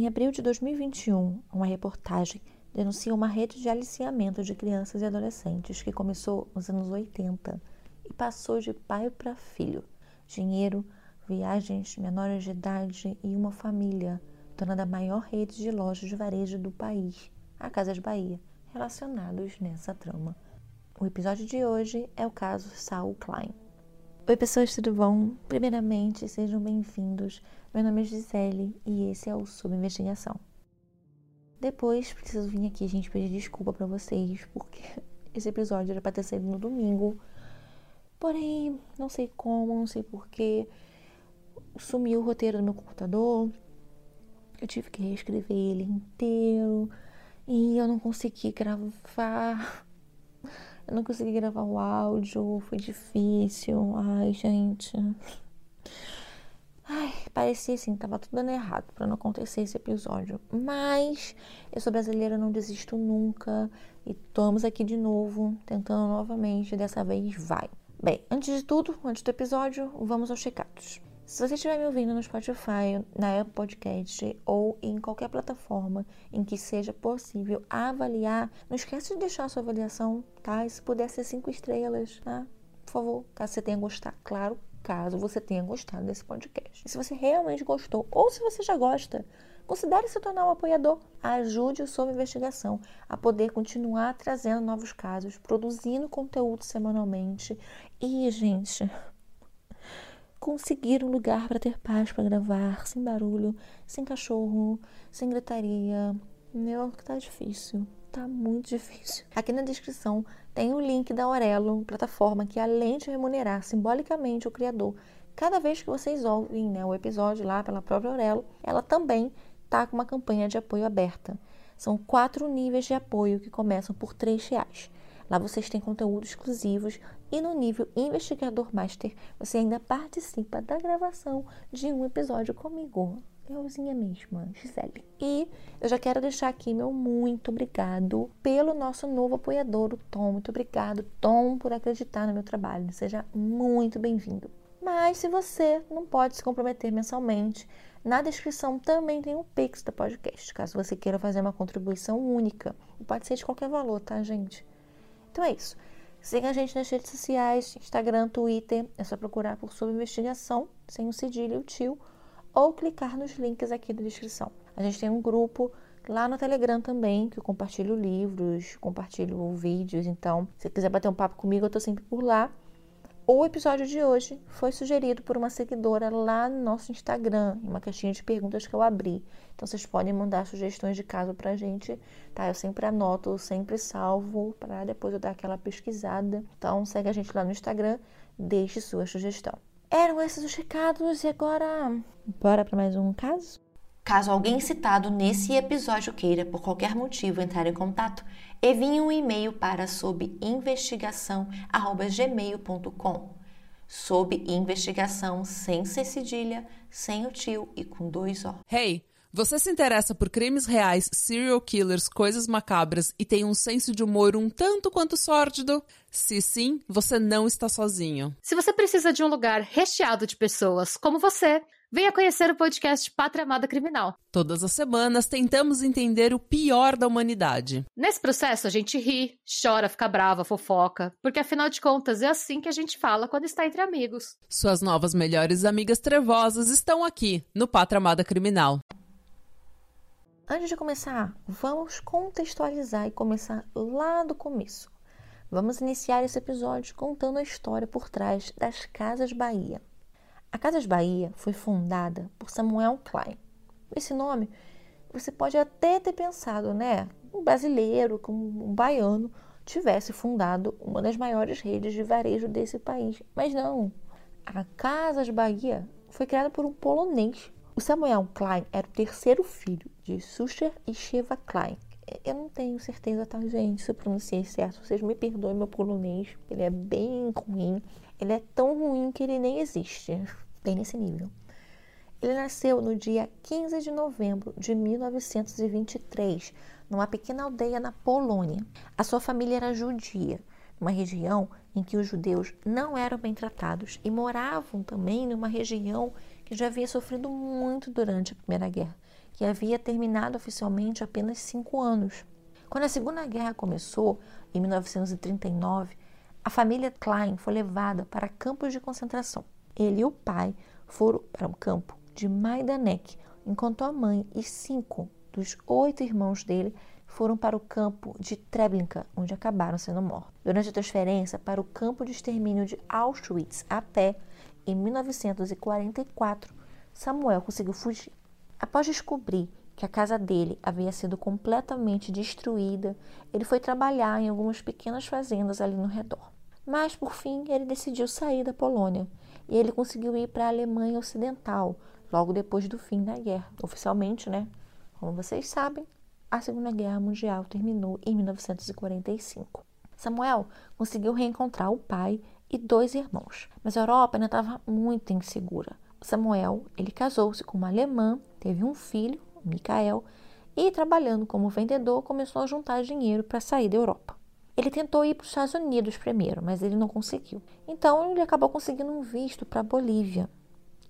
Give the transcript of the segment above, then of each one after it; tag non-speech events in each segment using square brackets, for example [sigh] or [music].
Em abril de 2021, uma reportagem denuncia uma rede de aliciamento de crianças e adolescentes que começou nos anos 80 e passou de pai para filho. Dinheiro, viagens, menores de idade e uma família, dona da maior rede de lojas de varejo do país, a Casas Bahia, relacionados nessa trama. O episódio de hoje é o caso Saul Klein. Oi, pessoas, tudo bom? Primeiramente, sejam bem-vindos. Meu nome é Gisele e esse é o Sob Investigação. Depois, preciso vir aqui, gente, pedir desculpa para vocês, porque [laughs] esse episódio era para ter saído no domingo. Porém, não sei como, não sei porquê. Sumiu o roteiro do meu computador. Eu tive que reescrever ele inteiro. E eu não consegui gravar. Eu não consegui gravar o áudio, foi difícil. Ai, gente. Ai, parecia assim, tava tudo dando errado para não acontecer esse episódio. Mas eu sou brasileira, não desisto nunca. E estamos aqui de novo, tentando novamente. Dessa vez vai. Bem, antes de tudo, antes do episódio, vamos aos checados. Se você estiver me ouvindo no Spotify, na Apple Podcast ou em qualquer plataforma em que seja possível avaliar, não esquece de deixar a sua avaliação, tá? E se puder ser cinco estrelas, tá? Por favor, caso você tenha gostado. Claro, caso você tenha gostado desse podcast. E se você realmente gostou, ou se você já gosta, considere se tornar um apoiador. Ajude o Sob Investigação a poder continuar trazendo novos casos, produzindo conteúdo semanalmente. E, gente, conseguir um lugar para ter paz para gravar, sem barulho, sem cachorro, sem gritaria. Meu, que tá difícil. Tá muito difícil. Aqui na descrição tem o link da Aurelo, plataforma que além de remunerar simbolicamente o criador, cada vez que vocês ouvem né, o episódio lá pela própria Aurelo, ela também tá com uma campanha de apoio aberta. São quatro níveis de apoio que começam por R$ reais. Lá vocês têm conteúdos exclusivos e no nível Investigador Master você ainda participa da gravação de um episódio comigo. Euzinha mesma, Gisele. E eu já quero deixar aqui meu muito obrigado pelo nosso novo apoiador, o Tom. Muito obrigado, Tom, por acreditar no meu trabalho. Seja muito bem-vindo. Mas se você não pode se comprometer mensalmente, na descrição também tem o um Pix da podcast, caso você queira fazer uma contribuição única. Pode ser de qualquer valor, tá, gente? Então é isso. Siga a gente nas redes sociais, Instagram, Twitter. É só procurar por Sob Investigação, sem o cedilho o tio, ou clicar nos links aqui da descrição. A gente tem um grupo lá no Telegram também, que eu compartilho livros, compartilho vídeos. Então, se quiser bater um papo comigo, eu tô sempre por lá. O episódio de hoje foi sugerido por uma seguidora lá no nosso Instagram, em uma caixinha de perguntas que eu abri. Então vocês podem mandar sugestões de caso pra gente, tá? Eu sempre anoto, sempre salvo para depois eu dar aquela pesquisada. Então segue a gente lá no Instagram, deixe sua sugestão. Eram esses os recados e agora bora para mais um caso? Caso alguém citado nesse episódio queira, por qualquer motivo, entrar em contato, envie um e-mail para sob investigação@gmail.com. Sob investigação sem ser cedilha, sem o tio e com dois O. Hey, você se interessa por crimes reais, serial killers, coisas macabras e tem um senso de humor um tanto quanto sórdido? Se sim, você não está sozinho. Se você precisa de um lugar recheado de pessoas como você, Venha conhecer o podcast Pátria Amada Criminal. Todas as semanas tentamos entender o pior da humanidade. Nesse processo a gente ri, chora, fica brava, fofoca, porque afinal de contas é assim que a gente fala quando está entre amigos. Suas novas melhores amigas trevosas estão aqui no Pátria Amada Criminal. Antes de começar, vamos contextualizar e começar lá do começo. Vamos iniciar esse episódio contando a história por trás das Casas Bahia. A Casas Bahia foi fundada por Samuel Klein. Esse nome você pode até ter pensado, né? Um brasileiro, como um baiano, tivesse fundado uma das maiores redes de varejo desse país. Mas não. A Casas Bahia foi criada por um polonês. O Samuel Klein era o terceiro filho de Susher e Sheva Klein. Eu não tenho certeza, tá, gente, se eu pronunciei certo. Vocês me perdoem meu polonês. Ele é bem ruim. Ele é tão ruim que ele nem existe. Bem nesse nível. Ele nasceu no dia 15 de novembro de 1923, numa pequena aldeia na Polônia. A sua família era judia, uma região em que os judeus não eram bem tratados e moravam também numa região que já havia sofrido muito durante a Primeira Guerra, que havia terminado oficialmente apenas cinco anos. Quando a Segunda Guerra começou, em 1939, a família Klein foi levada para campos de concentração. Ele e o pai foram para um campo de Majdanek, enquanto a mãe e cinco dos oito irmãos dele foram para o campo de Treblinka, onde acabaram sendo mortos. Durante a transferência para o campo de extermínio de Auschwitz a pé, em 1944, Samuel conseguiu fugir. Após descobrir que a casa dele havia sido completamente destruída, ele foi trabalhar em algumas pequenas fazendas ali no redor. Mas, por fim, ele decidiu sair da Polônia e ele conseguiu ir para a Alemanha Ocidental, logo depois do fim da guerra. Oficialmente, né? Como vocês sabem, a Segunda Guerra Mundial terminou em 1945. Samuel conseguiu reencontrar o pai e dois irmãos, mas a Europa ainda estava muito insegura. Samuel, ele casou-se com uma alemã, teve um filho, Michael, e trabalhando como vendedor começou a juntar dinheiro para sair da Europa. Ele tentou ir para os Estados Unidos primeiro, mas ele não conseguiu. Então ele acabou conseguindo um visto para a Bolívia.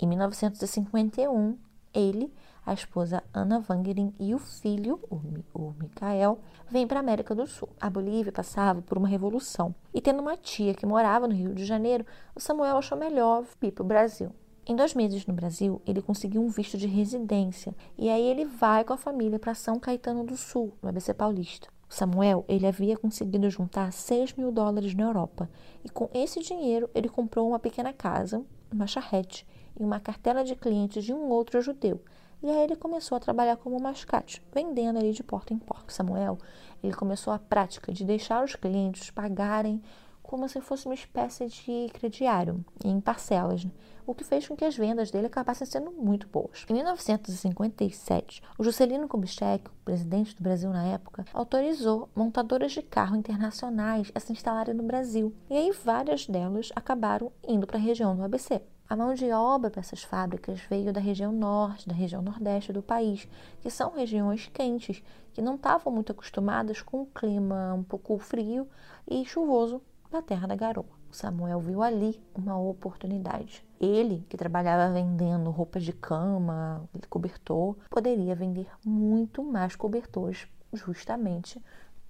Em 1951, ele, a esposa Ana Wangerin e o filho, o, Mikael, vêm para a América do Sul. A Bolívia passava por uma revolução e, tendo uma tia que morava no Rio de Janeiro, o Samuel achou melhor ir para o Brasil. Em dois meses no Brasil, ele conseguiu um visto de residência e aí ele vai com a família para São Caetano do Sul, no ABC Paulista. Samuel ele havia conseguido juntar 6 mil dólares na Europa e com esse dinheiro ele comprou uma pequena casa, uma charrete e uma cartela de clientes de um outro judeu. E aí ele começou a trabalhar como mascate, vendendo ali de porta em porta. Samuel ele começou a prática de deixar os clientes pagarem como se fosse uma espécie de crediário, em parcelas, né? o que fez com que as vendas dele acabassem sendo muito boas. Em 1957, o Juscelino Kubitschek, o presidente do Brasil na época, autorizou montadoras de carro internacionais a se instalarem no Brasil, e aí várias delas acabaram indo para a região do ABC. A mão de obra para essas fábricas veio da região norte, da região nordeste do país, que são regiões quentes, que não estavam muito acostumadas com um clima um pouco frio e chuvoso da terra da garoa. Samuel viu ali uma oportunidade. Ele, que trabalhava vendendo roupa de cama, cobertor, poderia vender muito mais cobertores justamente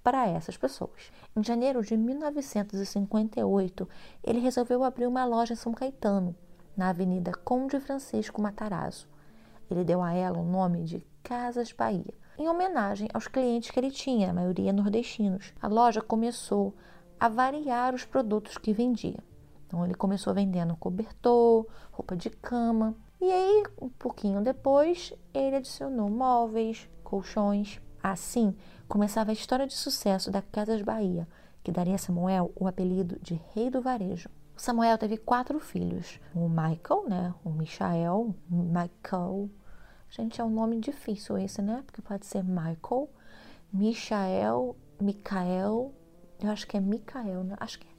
para essas pessoas. Em janeiro de 1958, ele resolveu abrir uma loja em São Caetano, na Avenida Conde Francisco Matarazzo. Ele deu a ela o nome de Casas Bahia, em homenagem aos clientes que ele tinha, a maioria nordestinos. A loja começou a variar os produtos que vendia. Então ele começou vendendo cobertor, roupa de cama, e aí um pouquinho depois ele adicionou móveis, colchões. Assim começava a história de sucesso da Casas Bahia, que daria a Samuel o apelido de Rei do Varejo. Samuel teve quatro filhos: o Michael, né, o Michael, Michael. Gente, é um nome difícil esse, né? Porque pode ser Michael, Michael, Michael, eu acho que é Micael, né? Acho que é.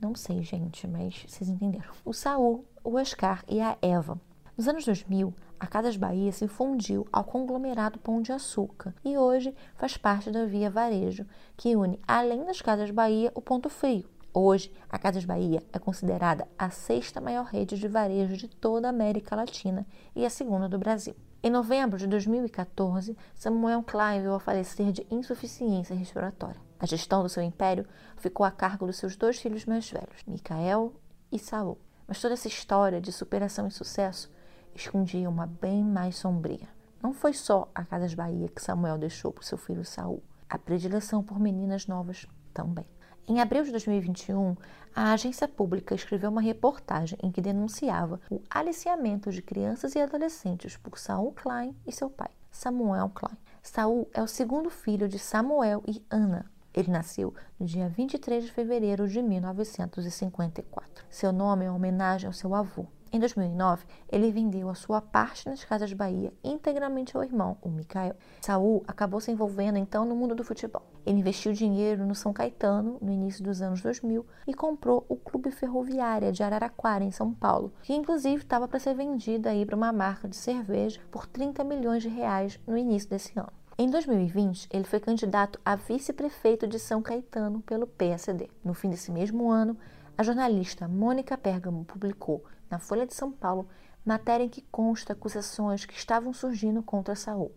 Não sei, gente, mas vocês entenderam. O Saul, o Oscar e a Eva. Nos anos 2000, a Casas Bahia se fundiu ao conglomerado Pão de Açúcar e hoje faz parte da Via Varejo, que une, além das Casas Bahia, o Ponto Frio. Hoje, a Casas Bahia é considerada a sexta maior rede de varejo de toda a América Latina e a segunda do Brasil. Em novembro de 2014, Samuel Klein veio a falecer de insuficiência respiratória. A gestão do seu império ficou a cargo dos seus dois filhos mais velhos, Micael e Saul. Mas toda essa história de superação e sucesso escondia uma bem mais sombria. Não foi só a Casas Bahia que Samuel deixou para seu filho Saul, a predileção por meninas novas também. Em abril de 2021, a agência pública escreveu uma reportagem em que denunciava o aliciamento de crianças e adolescentes por Saul Klein e seu pai, Samuel Klein. Saul é o segundo filho de Samuel e Ana, ele nasceu no dia 23 de fevereiro de 1954. Seu nome é uma homenagem ao seu avô. Em 2009, ele vendeu a sua parte nas Casas Bahia integralmente ao irmão, o Mikael. Saul acabou se envolvendo então no mundo do futebol. Ele investiu dinheiro no São Caetano no início dos anos 2000 e comprou o Clube Ferroviária de Araraquara, em São Paulo, que inclusive estava para ser vendida aí para uma marca de cerveja por 30 milhões de reais no início desse ano. Em 2020, ele foi candidato a vice-prefeito de São Caetano pelo PSD. No fim desse mesmo ano, a jornalista Mônica Pérgamo publicou na Folha de São Paulo matéria em que consta acusações que estavam surgindo contra Saul.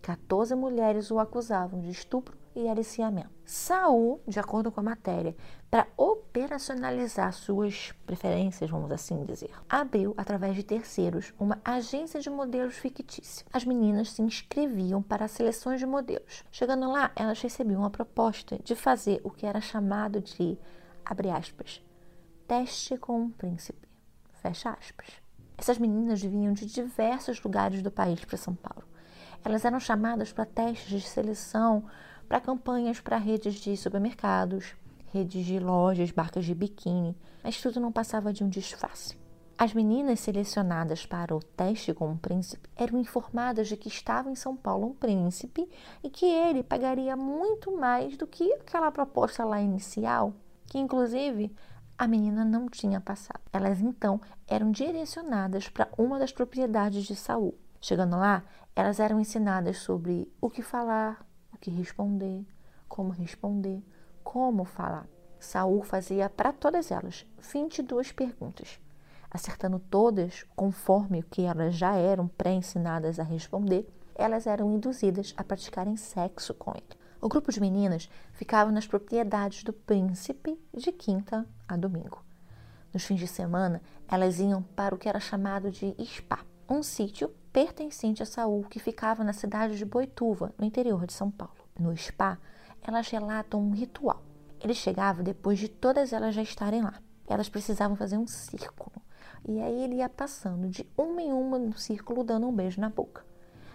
14 mulheres o acusavam de estupro e aliciamento. Saul, de acordo com a matéria, para operacionalizar suas preferências, vamos assim dizer, abriu, através de terceiros, uma agência de modelos fictícia. As meninas se inscreviam para seleções de modelos. Chegando lá, elas recebiam a proposta de fazer o que era chamado de, abre aspas, teste com um príncipe, fecha aspas. Essas meninas vinham de diversos lugares do país para São Paulo. Elas eram chamadas para testes de seleção para campanhas para redes de supermercados, redes de lojas, barcas de biquíni, mas tudo não passava de um disfarce. As meninas selecionadas para o teste com um príncipe eram informadas de que estava em São Paulo um príncipe e que ele pagaria muito mais do que aquela proposta lá inicial, que inclusive a menina não tinha passado. Elas então eram direcionadas para uma das propriedades de Saul. Chegando lá, elas eram ensinadas sobre o que falar, que responder, como responder, como falar. Saul fazia para todas elas 22 perguntas. Acertando todas, conforme o que elas já eram pré-ensinadas a responder, elas eram induzidas a praticarem sexo com ele. O grupo de meninas ficava nas propriedades do príncipe de quinta a domingo. Nos fins de semana, elas iam para o que era chamado de spa, um sítio pertencente a Saul que ficava na cidade de Boituva, no interior de São Paulo. No spa, elas relatam um ritual. Ele chegava depois de todas elas já estarem lá. Elas precisavam fazer um círculo. E aí ele ia passando de uma em uma no círculo, dando um beijo na boca.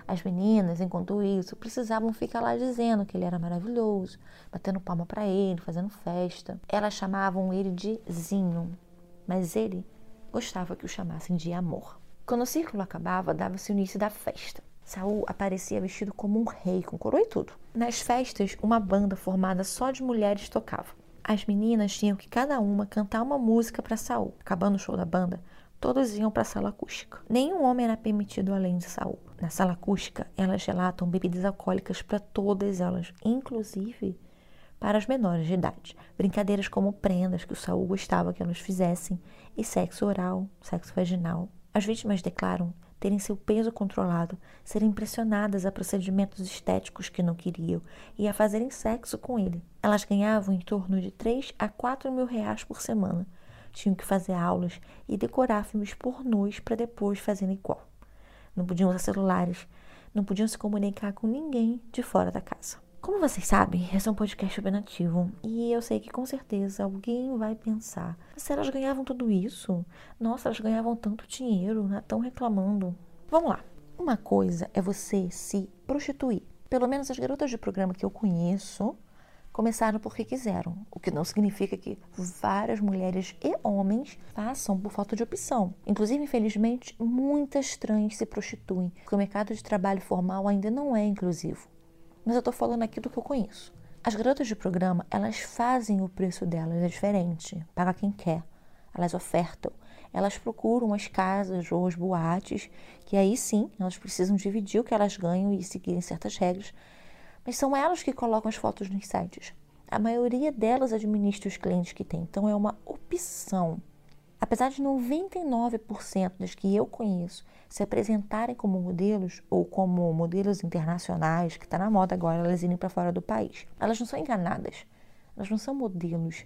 As meninas, enquanto isso, precisavam ficar lá dizendo que ele era maravilhoso, batendo palma para ele, fazendo festa. Elas chamavam ele de Zinho, mas ele gostava que o chamassem de amor. Quando o círculo acabava, dava-se o início da festa. Saul aparecia vestido como um rei, com coroa e tudo. Nas festas, uma banda formada só de mulheres tocava. As meninas tinham que cada uma cantar uma música para Saul. Acabando o show da banda, todos iam para a sala acústica. Nenhum homem era permitido além de Saul. Na sala acústica, elas relatam bebidas alcoólicas para todas elas, inclusive para as menores de idade. Brincadeiras como prendas que o Saul gostava que elas fizessem e sexo oral, sexo vaginal. As vítimas declaram terem seu peso controlado, serem pressionadas a procedimentos estéticos que não queriam e a fazerem sexo com ele. Elas ganhavam em torno de 3 a 4 mil reais por semana. Tinham que fazer aulas e decorar filmes pornôs para depois fazerem igual. Não podiam usar celulares, não podiam se comunicar com ninguém de fora da casa. Como vocês sabem, esse é um podcast opinativo e eu sei que com certeza alguém vai pensar: se elas ganhavam tudo isso? Nossa, elas ganhavam tanto dinheiro, né? Estão reclamando. Vamos lá. Uma coisa é você se prostituir. Pelo menos as garotas de programa que eu conheço começaram porque quiseram, o que não significa que várias mulheres e homens façam por falta de opção. Inclusive, infelizmente, muitas trans se prostituem, porque o mercado de trabalho formal ainda não é inclusivo mas eu estou falando aqui do que eu conheço. As garotas de programa, elas fazem o preço delas, é diferente, paga quem quer. Elas ofertam, elas procuram as casas ou as boates, que aí sim, elas precisam dividir o que elas ganham e seguirem certas regras, mas são elas que colocam as fotos nos sites. A maioria delas administra os clientes que tem, então é uma opção. Apesar de 99% das que eu conheço se apresentarem como modelos ou como modelos internacionais, que está na moda agora elas irem para fora do país, elas não são enganadas, elas não são modelos,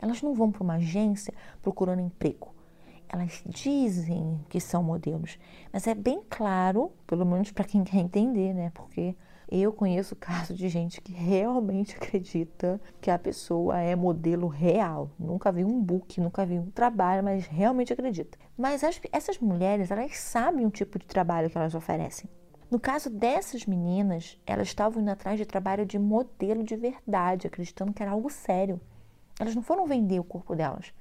elas não vão para uma agência procurando emprego. Elas dizem que são modelos, mas é bem claro, pelo menos para quem quer entender, né? Porque eu conheço casos de gente que realmente [laughs] acredita que a pessoa é modelo real. Nunca vi um book, nunca vi um trabalho, mas realmente acredita. Mas as, essas mulheres, elas sabem o tipo de trabalho que elas oferecem. No caso dessas meninas, elas estavam indo atrás de trabalho de modelo de verdade, acreditando que era algo sério. Elas não foram vender o corpo delas,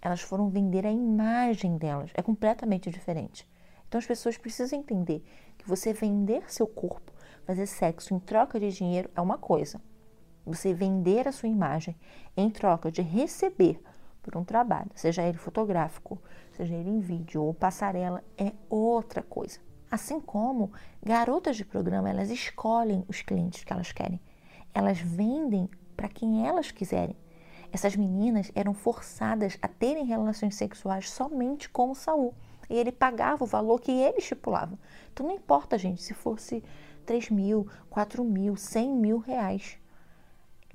elas foram vender a imagem delas. É completamente diferente. Então as pessoas precisam entender que você vender seu corpo Fazer sexo em troca de dinheiro é uma coisa. Você vender a sua imagem em troca de receber por um trabalho, seja ele fotográfico, seja ele em vídeo ou passarela, é outra coisa. Assim como garotas de programa, elas escolhem os clientes que elas querem. Elas vendem para quem elas quiserem. Essas meninas eram forçadas a terem relações sexuais somente com o Saul. E ele pagava o valor que ele estipulava. Então não importa, gente, se fosse 3 mil, 4 mil, 100 mil reais.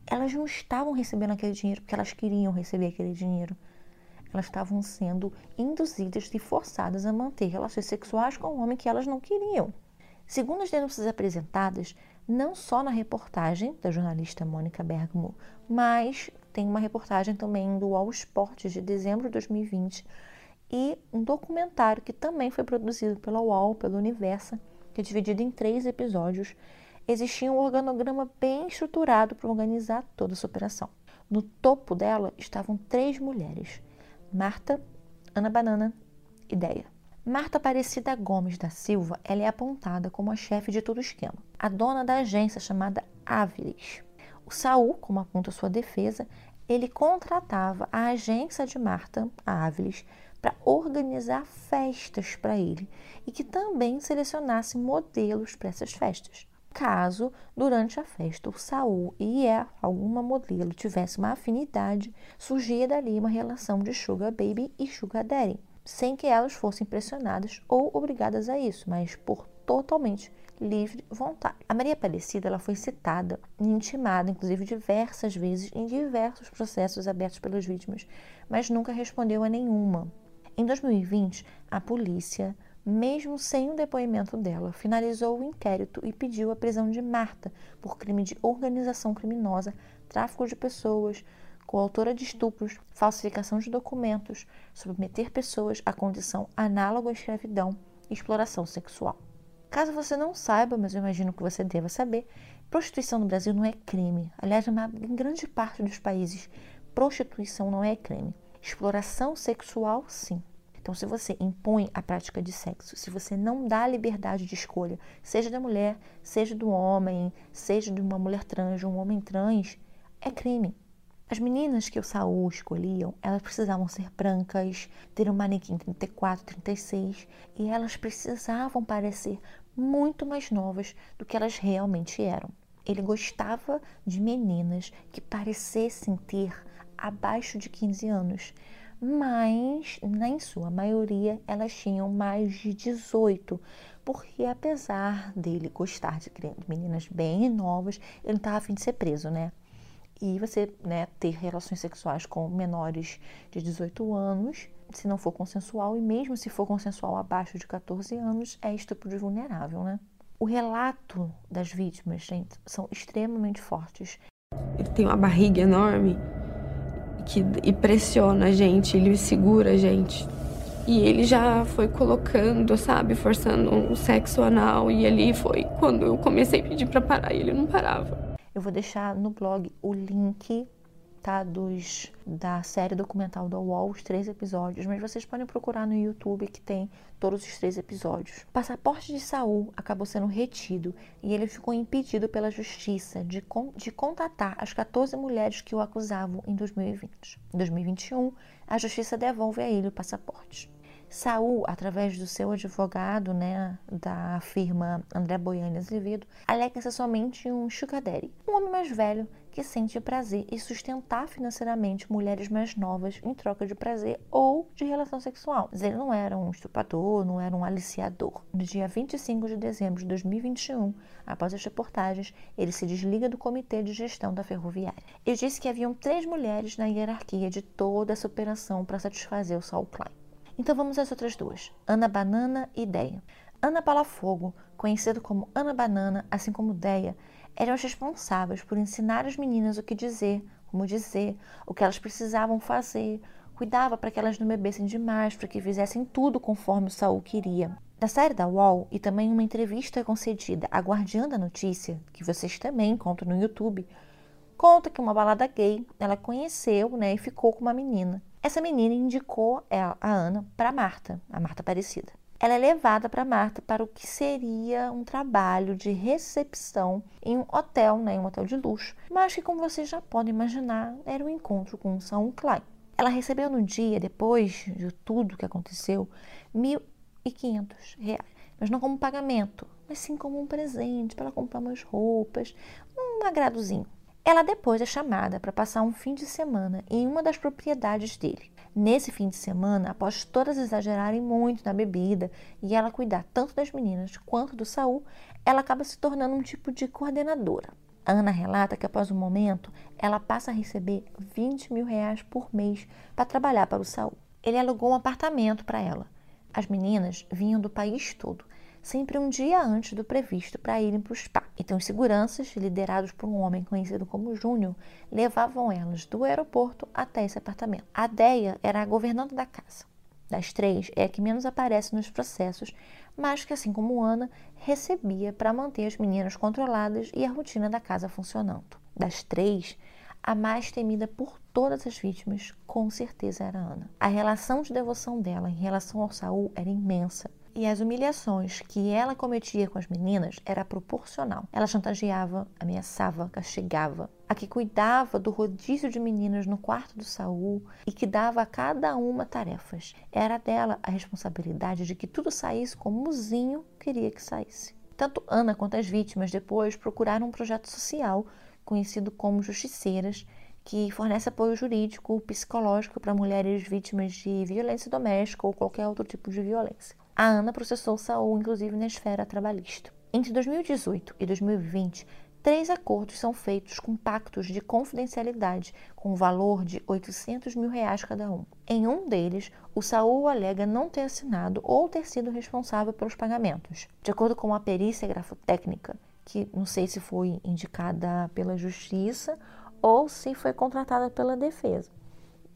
Elas não estavam recebendo aquele dinheiro porque elas queriam receber aquele dinheiro. Elas estavam sendo induzidas e forçadas a manter relações sexuais com um homem que elas não queriam. Segundo as denúncias apresentadas, não só na reportagem da jornalista Mônica Bergamo, mas tem uma reportagem também do All Sports de dezembro de 2020 e um documentário que também foi produzido pela UOL, pelo Universa, que é dividido em três episódios. Existia um organograma bem estruturado para organizar toda essa operação. No topo dela estavam três mulheres: Marta, Ana Banana e Deia. Marta Aparecida Gomes da Silva, ela é apontada como a chefe de todo o esquema, a dona da agência chamada Áviles. O Saul, como aponta sua defesa, ele contratava a agência de Marta, a Áviles, para organizar festas para ele e que também selecionasse modelos para essas festas. Caso, durante a festa, o Saul e é, alguma modelo tivesse uma afinidade, surgia dali uma relação de Sugar Baby e Sugar Daddy sem que elas fossem pressionadas ou obrigadas a isso, mas por totalmente livre vontade. A Maria Aparecida ela foi citada e intimada, inclusive, diversas vezes em diversos processos abertos pelas vítimas, mas nunca respondeu a nenhuma. Em 2020, a polícia, mesmo sem o depoimento dela, finalizou o inquérito e pediu a prisão de Marta por crime de organização criminosa, tráfico de pessoas, coautora de estupros, falsificação de documentos, submeter pessoas à condição análoga à escravidão e exploração sexual. Caso você não saiba, mas eu imagino que você deva saber, prostituição no Brasil não é crime. Aliás, em grande parte dos países, prostituição não é crime. Exploração sexual, sim. Então, se você impõe a prática de sexo, se você não dá liberdade de escolha, seja da mulher, seja do homem, seja de uma mulher trans, de um homem trans, é crime. As meninas que o Saul escolhiam, elas precisavam ser brancas, ter um manequim 34, 36 e elas precisavam parecer muito mais novas do que elas realmente eram. Ele gostava de meninas que parecessem ter abaixo de 15 anos, mas em sua maioria elas tinham mais de 18, porque apesar dele gostar de meninas bem novas, ele não estava afim de ser preso, né? e você né, ter relações sexuais com menores de 18 anos, se não for consensual, e mesmo se for consensual abaixo de 14 anos, é estupro de vulnerável, né? O relato das vítimas, gente, são extremamente fortes. Ele tem uma barriga enorme que, e pressiona a gente, ele segura a gente. E ele já foi colocando, sabe, forçando um sexo anal. E ali foi quando eu comecei a pedir para parar e ele não parava. Eu vou deixar no blog o link tá, dos, da série documental da UOL, os três episódios, mas vocês podem procurar no YouTube que tem todos os três episódios. O passaporte de Saul acabou sendo retido e ele ficou impedido pela justiça de, de contatar as 14 mulheres que o acusavam em 2020. Em 2021, a justiça devolve a ele o passaporte. Saul, através do seu advogado, né, da firma André Boiani Azevedo, alega ser somente um sugar daddy, um homem mais velho que sente prazer e sustentar financeiramente mulheres mais novas em troca de prazer ou de relação sexual. Mas ele não era um estuprador, não era um aliciador. No dia 25 de dezembro de 2021, após as reportagens, ele se desliga do comitê de gestão da ferroviária. Ele disse que haviam três mulheres na hierarquia de toda essa operação para satisfazer o Saul Klein. Então vamos às outras duas, Ana Banana e Deia. Ana Palafogo, conhecida como Ana Banana, assim como Deia, eram as responsáveis por ensinar as meninas o que dizer, como dizer, o que elas precisavam fazer, cuidava para que elas não bebessem demais, para que fizessem tudo conforme o Saul queria. Na série da UOL e também uma entrevista concedida à Guardiã da Notícia, que vocês também encontram no YouTube, conta que uma balada gay ela conheceu né, e ficou com uma menina. Essa menina indicou a Ana para Marta, a Marta Aparecida. Ela é levada para Marta para o que seria um trabalho de recepção em um hotel, né, um hotel de luxo, mas que, como vocês já podem imaginar, era um encontro com São Klein. Ela recebeu no dia, depois de tudo que aconteceu, R$ 1.500, mas não como pagamento, mas sim como um presente para ela comprar umas roupas, um agradozinho. Ela depois é chamada para passar um fim de semana em uma das propriedades dele. Nesse fim de semana, após todas exagerarem muito na bebida e ela cuidar tanto das meninas quanto do Saul, ela acaba se tornando um tipo de coordenadora. A Ana relata que após um momento, ela passa a receber 20 mil reais por mês para trabalhar para o Saul. Ele alugou um apartamento para ela. As meninas vinham do país todo sempre um dia antes do previsto para irem para o spa. Então, os seguranças, liderados por um homem conhecido como Júnior, levavam elas do aeroporto até esse apartamento. A Deia era a governanta da casa. Das três, é a que menos aparece nos processos, mas que, assim como Ana, recebia para manter as meninas controladas e a rotina da casa funcionando. Das três, a mais temida por todas as vítimas, com certeza era Ana. A relação de devoção dela em relação ao Saul era imensa e as humilhações que ela cometia com as meninas era proporcional. Ela chantageava, ameaçava, castigava. A que cuidava do rodízio de meninas no quarto do Saul e que dava a cada uma tarefas. Era dela a responsabilidade de que tudo saísse como o Zinho queria que saísse. Tanto Ana quanto as vítimas depois procuraram um projeto social conhecido como Justiceiras, que fornece apoio jurídico, psicológico para mulheres vítimas de violência doméstica ou qualquer outro tipo de violência. A Ana processou Saul, inclusive, na esfera trabalhista. Entre 2018 e 2020, três acordos são feitos com pactos de confidencialidade com valor de 800 mil reais cada um. Em um deles, o Saul alega não ter assinado ou ter sido responsável pelos pagamentos. De acordo com a perícia grafotécnica, que não sei se foi indicada pela justiça ou se foi contratada pela defesa.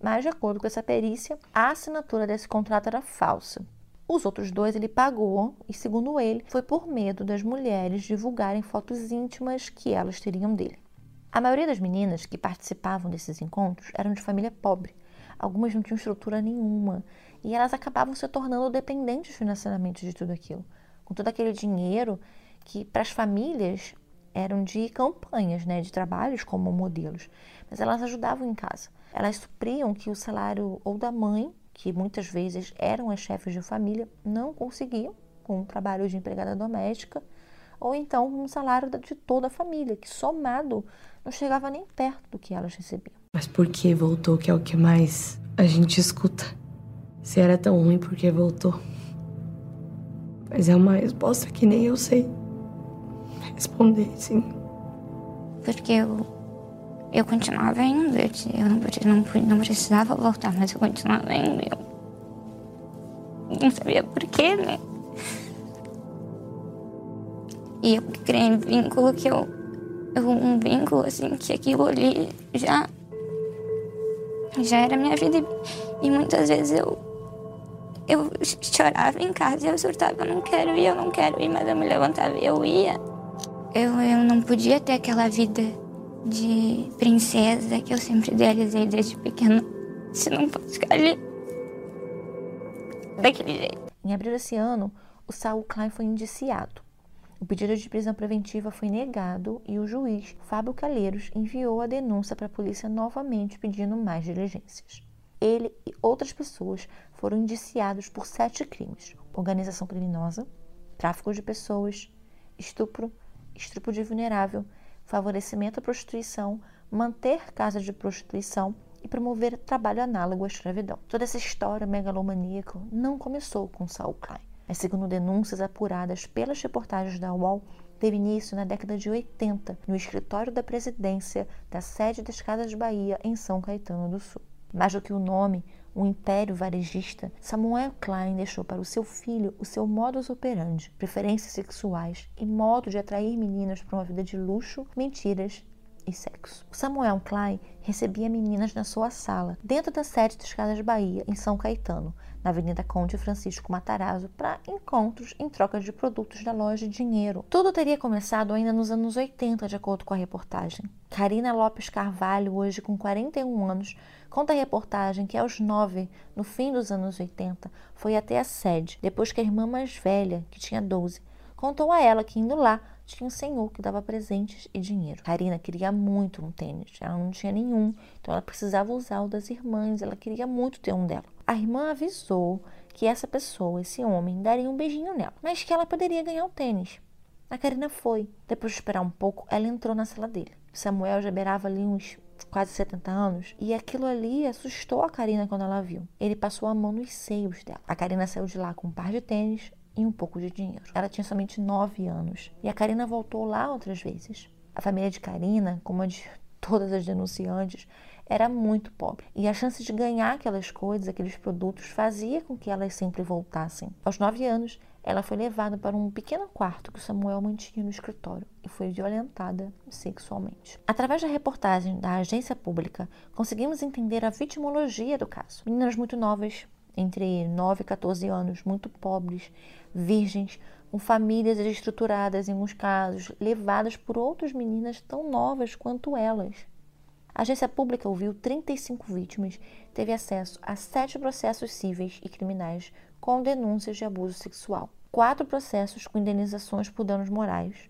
Mas, de acordo com essa perícia, a assinatura desse contrato era falsa. Os outros dois ele pagou e, segundo ele, foi por medo das mulheres divulgarem fotos íntimas que elas teriam dele. A maioria das meninas que participavam desses encontros eram de família pobre. Algumas não tinham estrutura nenhuma e elas acabavam se tornando dependentes financeiramente de tudo aquilo. Com todo aquele dinheiro que para as famílias eram de campanhas, né, de trabalhos como modelos, mas elas ajudavam em casa. Elas supriam que o salário ou da mãe que muitas vezes eram as chefes de família, não conseguiam com um trabalho de empregada doméstica, ou então um salário de toda a família, que somado não chegava nem perto do que elas recebiam. Mas por que voltou, que é o que mais a gente escuta? Se era tão ruim, por que voltou? Mas é uma resposta que nem eu sei responder, sim. Porque eu eu continuava indo, eu não, não, não precisava voltar, mas eu continuava indo. Eu não sabia porquê, né? E eu criei um vínculo que eu, eu. Um vínculo, assim, que aquilo ali já. Já era minha vida. E, e muitas vezes eu. Eu chorava em casa e eu surtava, eu não quero ir, eu não quero ir, mas eu me levantava e eu ia. Eu, eu não podia ter aquela vida de princesa que eu sempre idealizei desde pequena. Se não posso ficar ali daquele jeito. Em abril desse ano, o Saul Klein foi indiciado. O pedido de prisão preventiva foi negado e o juiz Fábio Calheiros enviou a denúncia para a polícia novamente pedindo mais diligências. Ele e outras pessoas foram indiciados por sete crimes: organização criminosa, tráfico de pessoas, estupro, estupro de vulnerável, favorecimento à prostituição, manter casas de prostituição e promover trabalho análogo à escravidão. Toda essa história megalomaníaca não começou com Saul Klein, mas segundo denúncias apuradas pelas reportagens da UOL, teve início na década de 80 no escritório da presidência da sede das Casas Bahia em São Caetano do Sul. Mais do que o nome, o império varejista, Samuel Klein deixou para o seu filho o seu modus operandi, preferências sexuais e modo de atrair meninas para uma vida de luxo, mentiras e sexo. Samuel Klein recebia meninas na sua sala, dentro da sede das Casas Bahia, em São Caetano, na Avenida Conde Francisco Matarazzo, para encontros em troca de produtos da loja dinheiro. Tudo teria começado ainda nos anos 80, de acordo com a reportagem. Karina Lopes Carvalho, hoje com 41 anos, conta a reportagem que aos 9, no fim dos anos 80, foi até a sede, depois que a irmã mais velha, que tinha 12, contou a ela que indo lá tinha um senhor que dava presentes e dinheiro. Karina queria muito um tênis, ela não tinha nenhum, então ela precisava usar o das irmãs, ela queria muito ter um dela. A irmã avisou que essa pessoa, esse homem, daria um beijinho nela, mas que ela poderia ganhar o tênis. A Karina foi. Depois de esperar um pouco, ela entrou na sala dele. Samuel já beirava ali uns quase 70 anos, e aquilo ali assustou a Karina quando ela viu. Ele passou a mão nos seios dela. A Karina saiu de lá com um par de tênis e um pouco de dinheiro. Ela tinha somente 9 anos. E a Karina voltou lá outras vezes. A família de Karina, como a de [laughs] todas as denunciantes, era muito pobre. E a chance de ganhar aquelas coisas, aqueles produtos, fazia com que elas sempre voltassem. Aos nove anos, ela foi levada para um pequeno quarto que Samuel mantinha no escritório e foi violentada sexualmente. Através da reportagem da agência pública, conseguimos entender a vitimologia do caso. Meninas muito novas, entre 9 e 14 anos, muito pobres, virgens, com famílias desestruturadas em alguns casos, levadas por outras meninas tão novas quanto elas. A agência pública ouviu 35 vítimas, teve acesso a sete processos cíveis e criminais com denúncias de abuso sexual, quatro processos com indenizações por danos morais,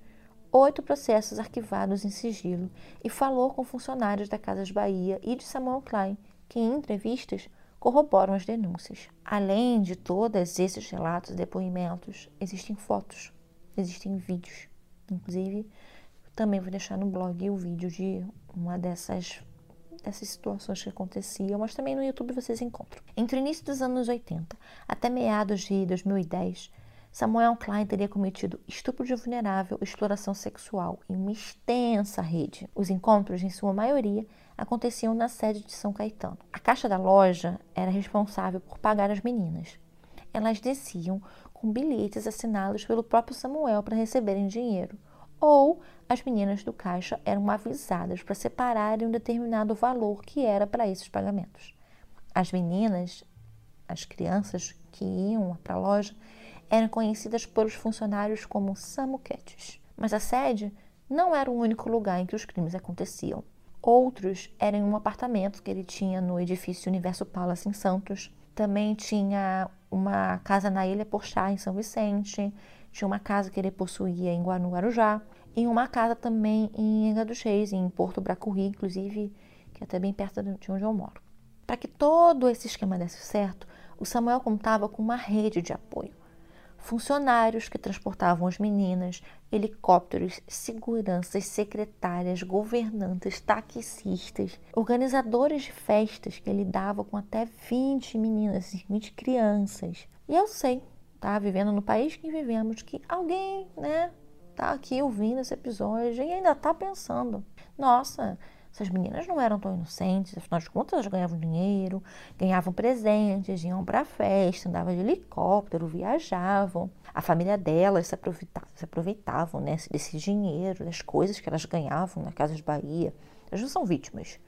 oito processos arquivados em sigilo e falou com funcionários da Casas Bahia e de Samuel Klein, que em entrevistas corroboram as denúncias. Além de todos esses relatos depoimentos, existem fotos, existem vídeos. Inclusive, também vou deixar no blog o vídeo de uma dessas, dessas situações que aconteciam, mas também no YouTube vocês encontram. Entre o início dos anos 80 até meados de 2010, Samuel Klein teria cometido estupro de vulnerável exploração sexual em uma extensa rede. Os encontros, em sua maioria, aconteciam na sede de São Caetano. A caixa da loja era responsável por pagar as meninas. Elas desciam com bilhetes assinados pelo próprio Samuel para receberem dinheiro ou as meninas do caixa eram avisadas para separarem um determinado valor que era para esses pagamentos. As meninas, as crianças que iam para a loja, eram conhecidas pelos funcionários como samuquetes. Mas a sede não era o único lugar em que os crimes aconteciam. Outros eram em um apartamento que ele tinha no edifício Universo Palace em Santos. Também tinha uma casa na Ilha Porchá, em São Vicente, tinha uma casa que ele possuía em Guarujá e uma casa também em Enga dos Reis, em Porto Bracurri, inclusive, que é até bem perto de onde eu moro. Para que todo esse esquema desse certo, o Samuel contava com uma rede de apoio. Funcionários que transportavam as meninas, helicópteros, seguranças, secretárias, governantes, taxistas, organizadores de festas que ele dava com até 20 meninas, 20 crianças. E eu sei tá? Vivendo no país que vivemos, que alguém, né, tá aqui ouvindo esse episódio e ainda tá pensando: nossa, essas meninas não eram tão inocentes, afinal de contas elas ganhavam dinheiro, ganhavam presentes, iam para festa, andavam de helicóptero, viajavam. A família delas se aproveitava, se aproveitavam né, desse dinheiro, das coisas que elas ganhavam na Casa de Bahia. Elas não são vítimas.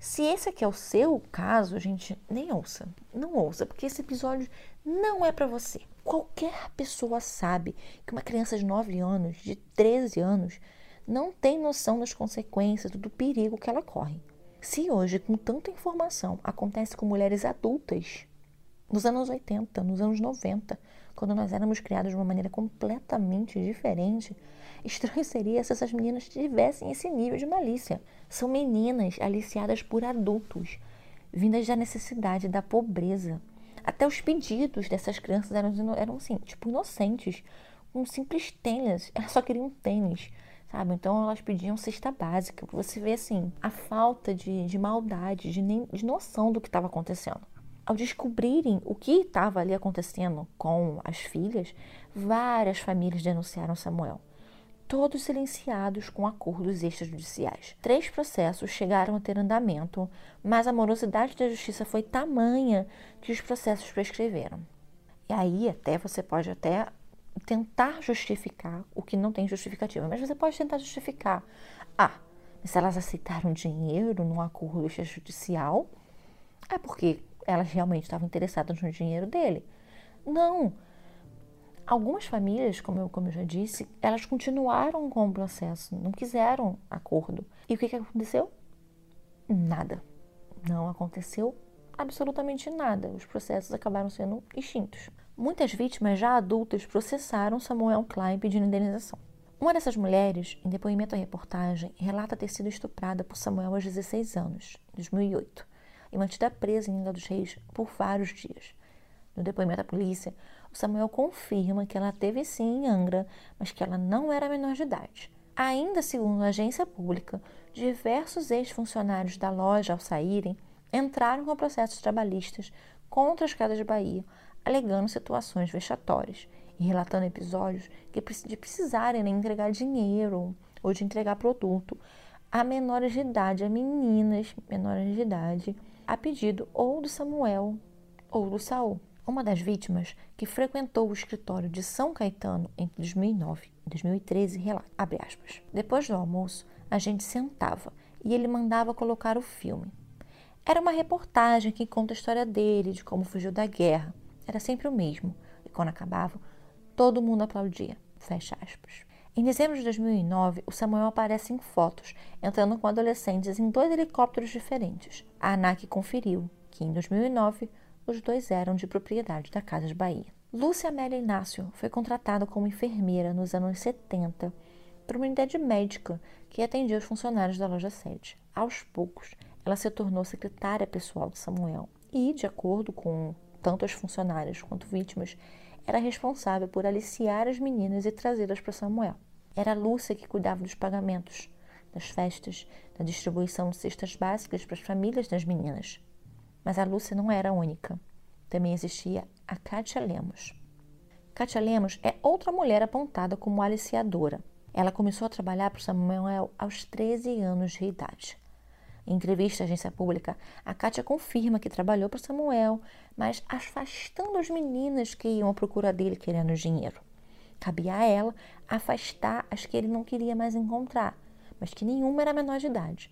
Se esse aqui é o seu caso, gente, nem ouça. Não ouça, porque esse episódio não é para você. Qualquer pessoa sabe que uma criança de 9 anos, de 13 anos, não tem noção das consequências, do perigo que ela corre. Se hoje, com tanta informação, acontece com mulheres adultas, nos anos 80, nos anos 90, quando nós éramos criados de uma maneira completamente diferente, estranho seria se essas meninas tivessem esse nível de malícia. São meninas aliciadas por adultos, vindas da necessidade, da pobreza. Até os pedidos dessas crianças eram, eram assim, tipo, inocentes. Um simples tênis. Elas só queriam um tênis, sabe? Então elas pediam cesta básica. Você vê, assim, a falta de, de maldade, de, nem, de noção do que estava acontecendo. Ao descobrirem o que estava ali acontecendo com as filhas, várias famílias denunciaram Samuel todos silenciados com acordos extrajudiciais. Três processos chegaram a ter andamento, mas a morosidade da justiça foi tamanha que os processos prescreveram. E aí até você pode até tentar justificar o que não tem justificativa, mas você pode tentar justificar. Ah, se elas aceitaram dinheiro num acordo extrajudicial, é porque elas realmente estavam interessadas no dinheiro dele. Não, Algumas famílias, como eu, como eu já disse, elas continuaram com o processo, não quiseram acordo. E o que, que aconteceu? Nada. Não aconteceu absolutamente nada. Os processos acabaram sendo extintos. Muitas vítimas já adultas processaram Samuel Klein pedindo indenização. Uma dessas mulheres, em depoimento à reportagem, relata ter sido estuprada por Samuel aos 16 anos, em 2008, e mantida presa em Ilha dos Reis por vários dias. No depoimento à polícia, Samuel confirma que ela teve sim em Angra, mas que ela não era menor de idade. Ainda segundo a agência pública, diversos ex-funcionários da loja, ao saírem, entraram com processos trabalhistas contra as Casas de Bahia, alegando situações vexatórias e relatando episódios que, de precisarem né, entregar dinheiro ou de entregar produto a menores de idade, a meninas menores de idade, a pedido ou do Samuel ou do Saul. Uma das vítimas, que frequentou o escritório de São Caetano entre 2009 e 2013, relata, abre aspas, depois do almoço, a gente sentava e ele mandava colocar o filme. Era uma reportagem que conta a história dele, de como fugiu da guerra. Era sempre o mesmo. E quando acabava, todo mundo aplaudia. Fecha aspas. Em dezembro de 2009, o Samuel aparece em fotos, entrando com adolescentes em dois helicópteros diferentes. A ANAC conferiu que, em 2009, os dois eram de propriedade da Casa de Bahia. Lúcia Amélia Inácio foi contratada como enfermeira nos anos 70 para uma unidade médica que atendia os funcionários da loja sede. Aos poucos, ela se tornou secretária pessoal de Samuel e, de acordo com tanto as funcionárias quanto vítimas, era responsável por aliciar as meninas e trazê-las para Samuel. Era Lúcia que cuidava dos pagamentos, das festas, da distribuição de cestas básicas para as famílias das meninas. Mas a Lúcia não era a única. Também existia a Kátia Lemos. Kátia Lemos é outra mulher apontada como aliciadora. Ela começou a trabalhar para Samuel aos 13 anos de idade. Em entrevista à agência pública, a Kátia confirma que trabalhou para Samuel, mas afastando as meninas que iam à procura dele querendo dinheiro. Cabia a ela afastar as que ele não queria mais encontrar, mas que nenhuma era menor de idade.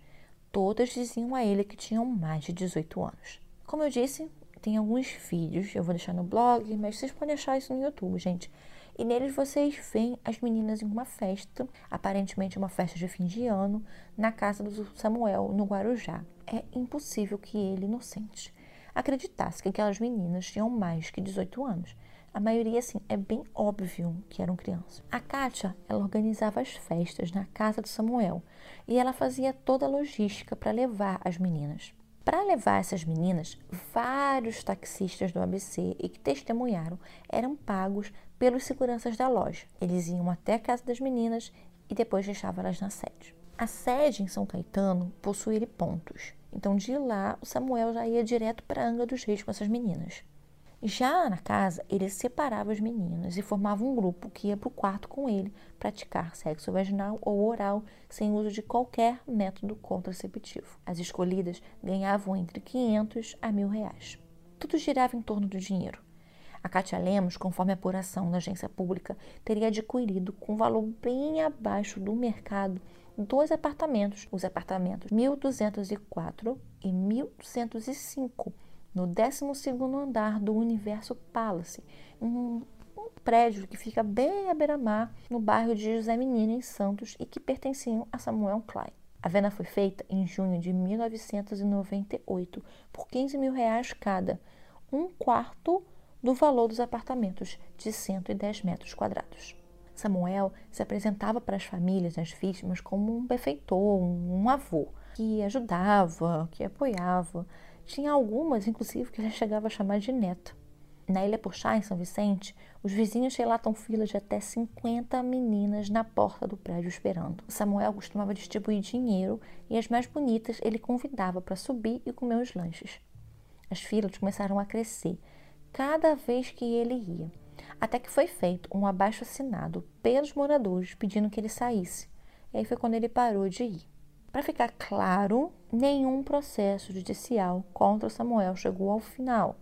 Todas diziam a ele que tinham mais de 18 anos. Como eu disse, tem alguns vídeos, eu vou deixar no blog, mas vocês podem achar isso no YouTube, gente. E neles vocês veem as meninas em uma festa, aparentemente uma festa de fim de ano, na casa do Samuel, no Guarujá. É impossível que ele, inocente, acreditasse que aquelas meninas tinham mais que 18 anos. A maioria, assim, é bem óbvio que eram crianças. A Kátia, ela organizava as festas na casa do Samuel e ela fazia toda a logística para levar as meninas. Para levar essas meninas, vários taxistas do ABC e que testemunharam eram pagos pelos seguranças da loja. Eles iam até a casa das meninas e depois deixavam elas na sede. A sede em São Caetano possuía pontos, então de lá o Samuel já ia direto para Anga dos Reis com essas meninas. Já na casa, ele separava as meninas e formava um grupo que ia para o quarto com ele praticar sexo vaginal ou oral sem uso de qualquer método contraceptivo. As escolhidas ganhavam entre 500 a mil reais. Tudo girava em torno do dinheiro. A Cátia Lemos, conforme a apuração da agência pública, teria adquirido com valor bem abaixo do mercado dois apartamentos, os apartamentos 1204 e 1205 no 12 andar do Universo Palace, um, um prédio que fica bem à beira-mar, no bairro de José Menino, em Santos, e que pertenciam a Samuel Klein. A venda foi feita em junho de 1998 por 15 mil reais cada, um quarto do valor dos apartamentos de 110 metros quadrados. Samuel se apresentava para as famílias das vítimas como um benfeitor, um avô, que ajudava, que apoiava, tinha algumas, inclusive, que já chegava a chamar de neto. Na Ilha Puxá, em São Vicente, os vizinhos relatam filas de até 50 meninas na porta do prédio esperando. Samuel costumava distribuir dinheiro e as mais bonitas ele convidava para subir e comer os lanches. As filas começaram a crescer cada vez que ele ia, até que foi feito um abaixo assinado pelos moradores pedindo que ele saísse. E aí foi quando ele parou de ir. Para ficar claro, nenhum processo judicial contra Samuel chegou ao final.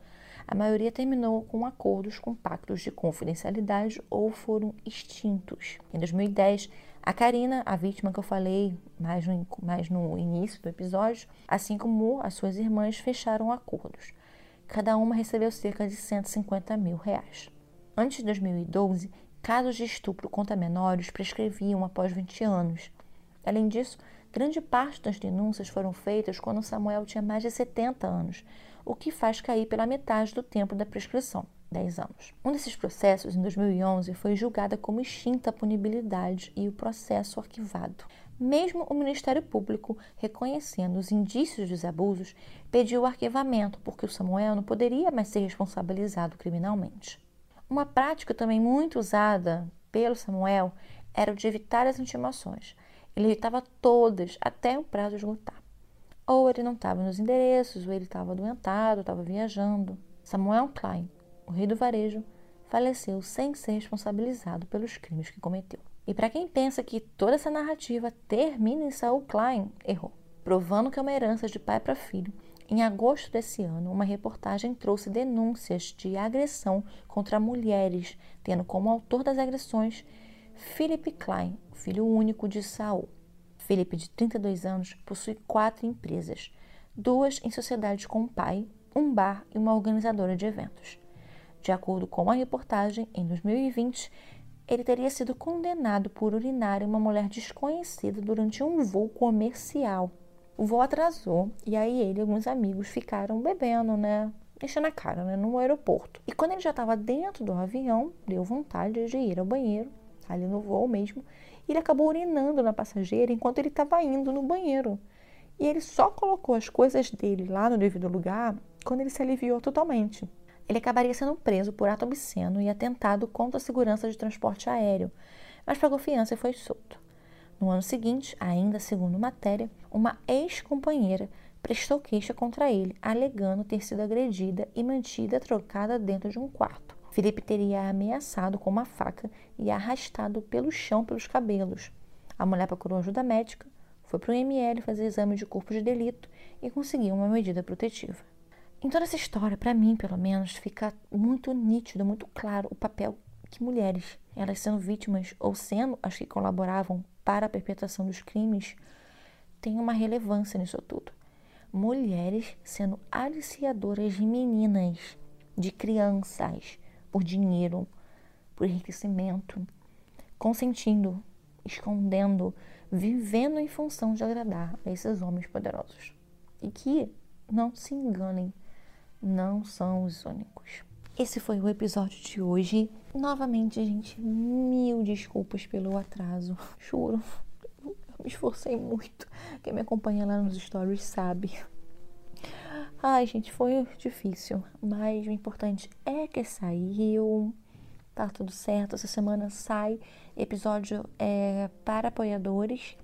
A maioria terminou com acordos com pactos de confidencialidade ou foram extintos. Em 2010, a Karina, a vítima que eu falei mais no, mais no início do episódio, assim como as suas irmãs, fecharam acordos. Cada uma recebeu cerca de 150 mil reais. Antes de 2012, casos de estupro contra menores prescreviam após 20 anos. Além disso, Grande parte das denúncias foram feitas quando Samuel tinha mais de 70 anos, o que faz cair pela metade do tempo da prescrição, 10 anos. Um desses processos, em 2011, foi julgada como extinta a punibilidade e o processo arquivado. Mesmo o Ministério Público, reconhecendo os indícios dos abusos, pediu o arquivamento, porque o Samuel não poderia mais ser responsabilizado criminalmente. Uma prática também muito usada pelo Samuel era o de evitar as intimações. Ele evitava todas até o prazo esgotar. Ou ele não estava nos endereços, ou ele estava adoentado, estava viajando. Samuel Klein, o rei do varejo, faleceu sem ser responsabilizado pelos crimes que cometeu. E para quem pensa que toda essa narrativa termina em Saul Klein, errou. Provando que é uma herança de pai para filho, em agosto desse ano, uma reportagem trouxe denúncias de agressão contra mulheres, tendo como autor das agressões Philip Klein, filho único de Saul. Philip, de 32 anos, possui quatro empresas, duas em sociedade com o pai, um bar e uma organizadora de eventos. De acordo com a reportagem, em 2020, ele teria sido condenado por urinar em uma mulher desconhecida durante um voo comercial. O voo atrasou e aí ele e alguns amigos ficaram bebendo, né? Enchendo a cara, né? No aeroporto. E quando ele já estava dentro do avião, deu vontade de ir ao banheiro, ali no voo mesmo, e ele acabou urinando na passageira enquanto ele estava indo no banheiro. E ele só colocou as coisas dele lá no devido lugar quando ele se aliviou totalmente ele acabaria sendo preso por ato obsceno e atentado contra a segurança de transporte aéreo, mas pagou fiança e foi solto. No ano seguinte, ainda segundo matéria, uma ex-companheira prestou queixa contra ele, alegando ter sido agredida e mantida trocada dentro de um quarto. Felipe teria ameaçado com uma faca e arrastado pelo chão pelos cabelos. A mulher procurou ajuda médica, foi para o ML fazer exame de corpo de delito e conseguiu uma medida protetiva. Em toda essa história, para mim, pelo menos, fica muito nítido, muito claro o papel que mulheres, elas sendo vítimas ou sendo as que colaboravam para a perpetração dos crimes, têm uma relevância nisso tudo. Mulheres sendo aliciadoras de meninas, de crianças, por dinheiro, por enriquecimento, consentindo, escondendo, vivendo em função de agradar a esses homens poderosos. E que, não se enganem, não são os únicos. Esse foi o episódio de hoje. Novamente, gente, mil desculpas pelo atraso. Juro, eu me esforcei muito. Quem me acompanha lá nos stories sabe. Ai, gente, foi difícil, mas o importante é que saiu. Tá tudo certo. Essa semana sai episódio é, para apoiadores.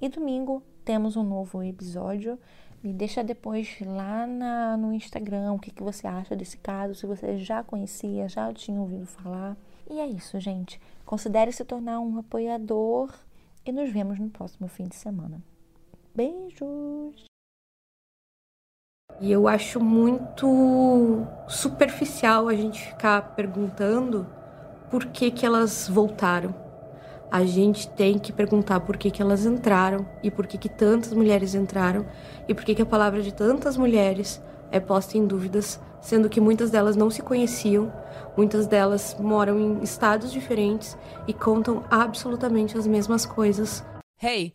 E domingo temos um novo episódio. Me deixa depois lá na, no Instagram o que, que você acha desse caso, se você já conhecia, já tinha ouvido falar. E é isso, gente. Considere se tornar um apoiador e nos vemos no próximo fim de semana. Beijos! E eu acho muito superficial a gente ficar perguntando por que, que elas voltaram a gente tem que perguntar por que, que elas entraram e por que, que tantas mulheres entraram e por que, que a palavra de tantas mulheres é posta em dúvidas, sendo que muitas delas não se conheciam, muitas delas moram em estados diferentes e contam absolutamente as mesmas coisas. Hey!